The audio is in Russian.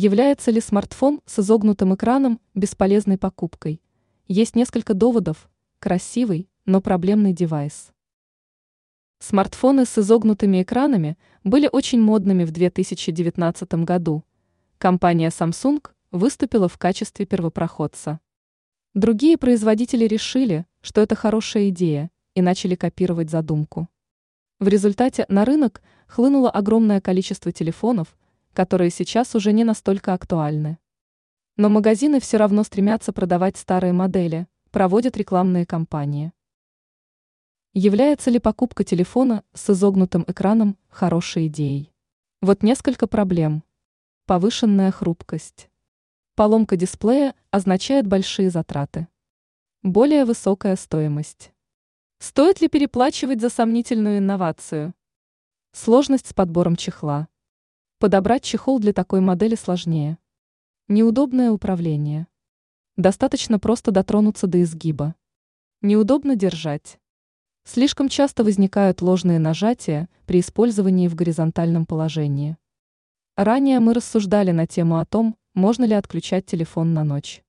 Является ли смартфон с изогнутым экраном бесполезной покупкой? Есть несколько доводов. Красивый, но проблемный девайс. Смартфоны с изогнутыми экранами были очень модными в 2019 году. Компания Samsung выступила в качестве первопроходца. Другие производители решили, что это хорошая идея, и начали копировать задумку. В результате на рынок хлынуло огромное количество телефонов, которые сейчас уже не настолько актуальны. Но магазины все равно стремятся продавать старые модели, проводят рекламные кампании. Является ли покупка телефона с изогнутым экраном хорошей идеей? Вот несколько проблем. Повышенная хрупкость. Поломка дисплея означает большие затраты. Более высокая стоимость. Стоит ли переплачивать за сомнительную инновацию? Сложность с подбором чехла. Подобрать чехол для такой модели сложнее. Неудобное управление. Достаточно просто дотронуться до изгиба. Неудобно держать. Слишком часто возникают ложные нажатия при использовании в горизонтальном положении. Ранее мы рассуждали на тему о том, можно ли отключать телефон на ночь.